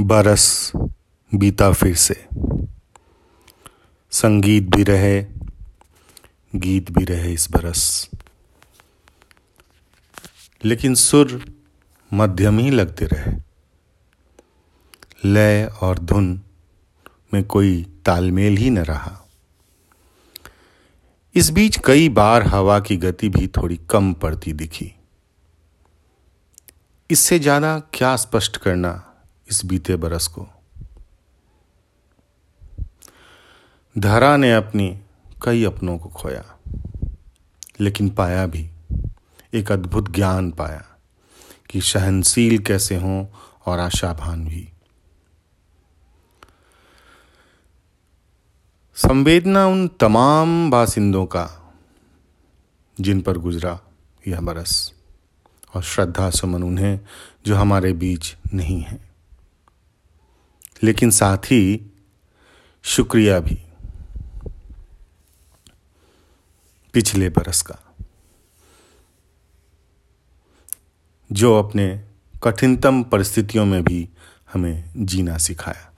बरस बीता फिर से। संगीत भी रहे, गीत भी रहे इस बरस। लेकिन सुर मध्यम ही लगते रहे। लय और धुन में कोई तालमेल ही न रहा। इस बीच कई बार हवा की गति भी थोड़ी कम पड़ती दिखी। इससे ज़्यादा क्या स्पष्ट करना इस बीते बरस को। धारा ने अपनी कई अपनों को खोया, लेकिन पाया भी, एक अद्भुत ज्ञान पाया कि सहनशील कैसे हों और आशाभान भी। संवेदना उन तमाम बासिंदों का, जिन पर गुजरा यह बरस, और श्रद्धा सुमन उन्हें जो हमारे बीच नहीं है। लेकिन साथ ही शुक्रिया भी। पिछले बरस का। जो अपने कठिनतम परिस्थितियों में भी हमें जीना सिखाया।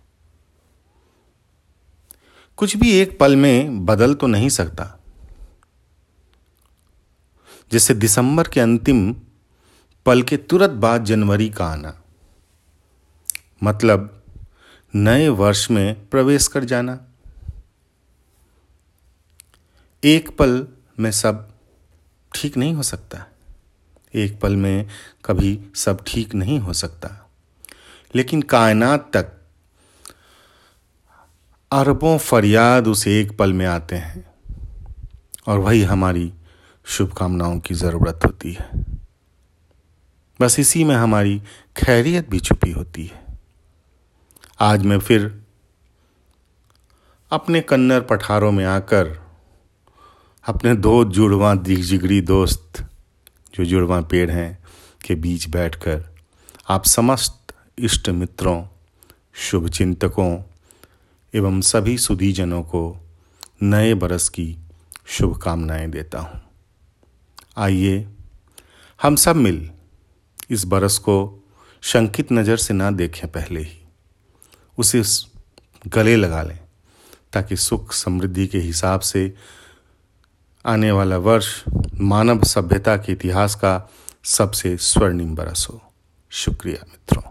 कुछ भी एक पल में बदल तो नहीं सकता। जैसे दिसंबर के अंतिम पल के तुरंत बाद जनवरी का आना। मतलब नए वर्ष में प्रवेश कर जाना। एक पल में सब ठीक नहीं हो सकता। एक पल में कभी सब ठीक नहीं हो सकता। लेकिन कायनात तक अरबों फरियाद उस एक पल में आते हैं। और वही हमारी शुभकामनाओं की ज़रूरत होती है। बस इसी में हमारी खैरियत भी छुपी होती है। आज मैं फिर अपने कन्नर पठारों में आकर अपने दो जुड़वा जिगरी दोस्त, जो जुड़वा पेड़ हैं, के बीच बैठकर आप समस्त इष्ट मित्रों, शुभ चिंतकों एवं सभी सुधीजनों को नए बरस की शुभकामनाएँ देता हूँ। आइए हम सब मिल इस बरस को शंकित नज़र से ना देखें पहले ही। उसे गले लगा लें, ताकि सुख समृद्धि के हिसाब से आने वाला वर्ष मानव सभ्यता के इतिहास का सबसे स्वर्णिम बरस हो। शुक्रिया मित्रों।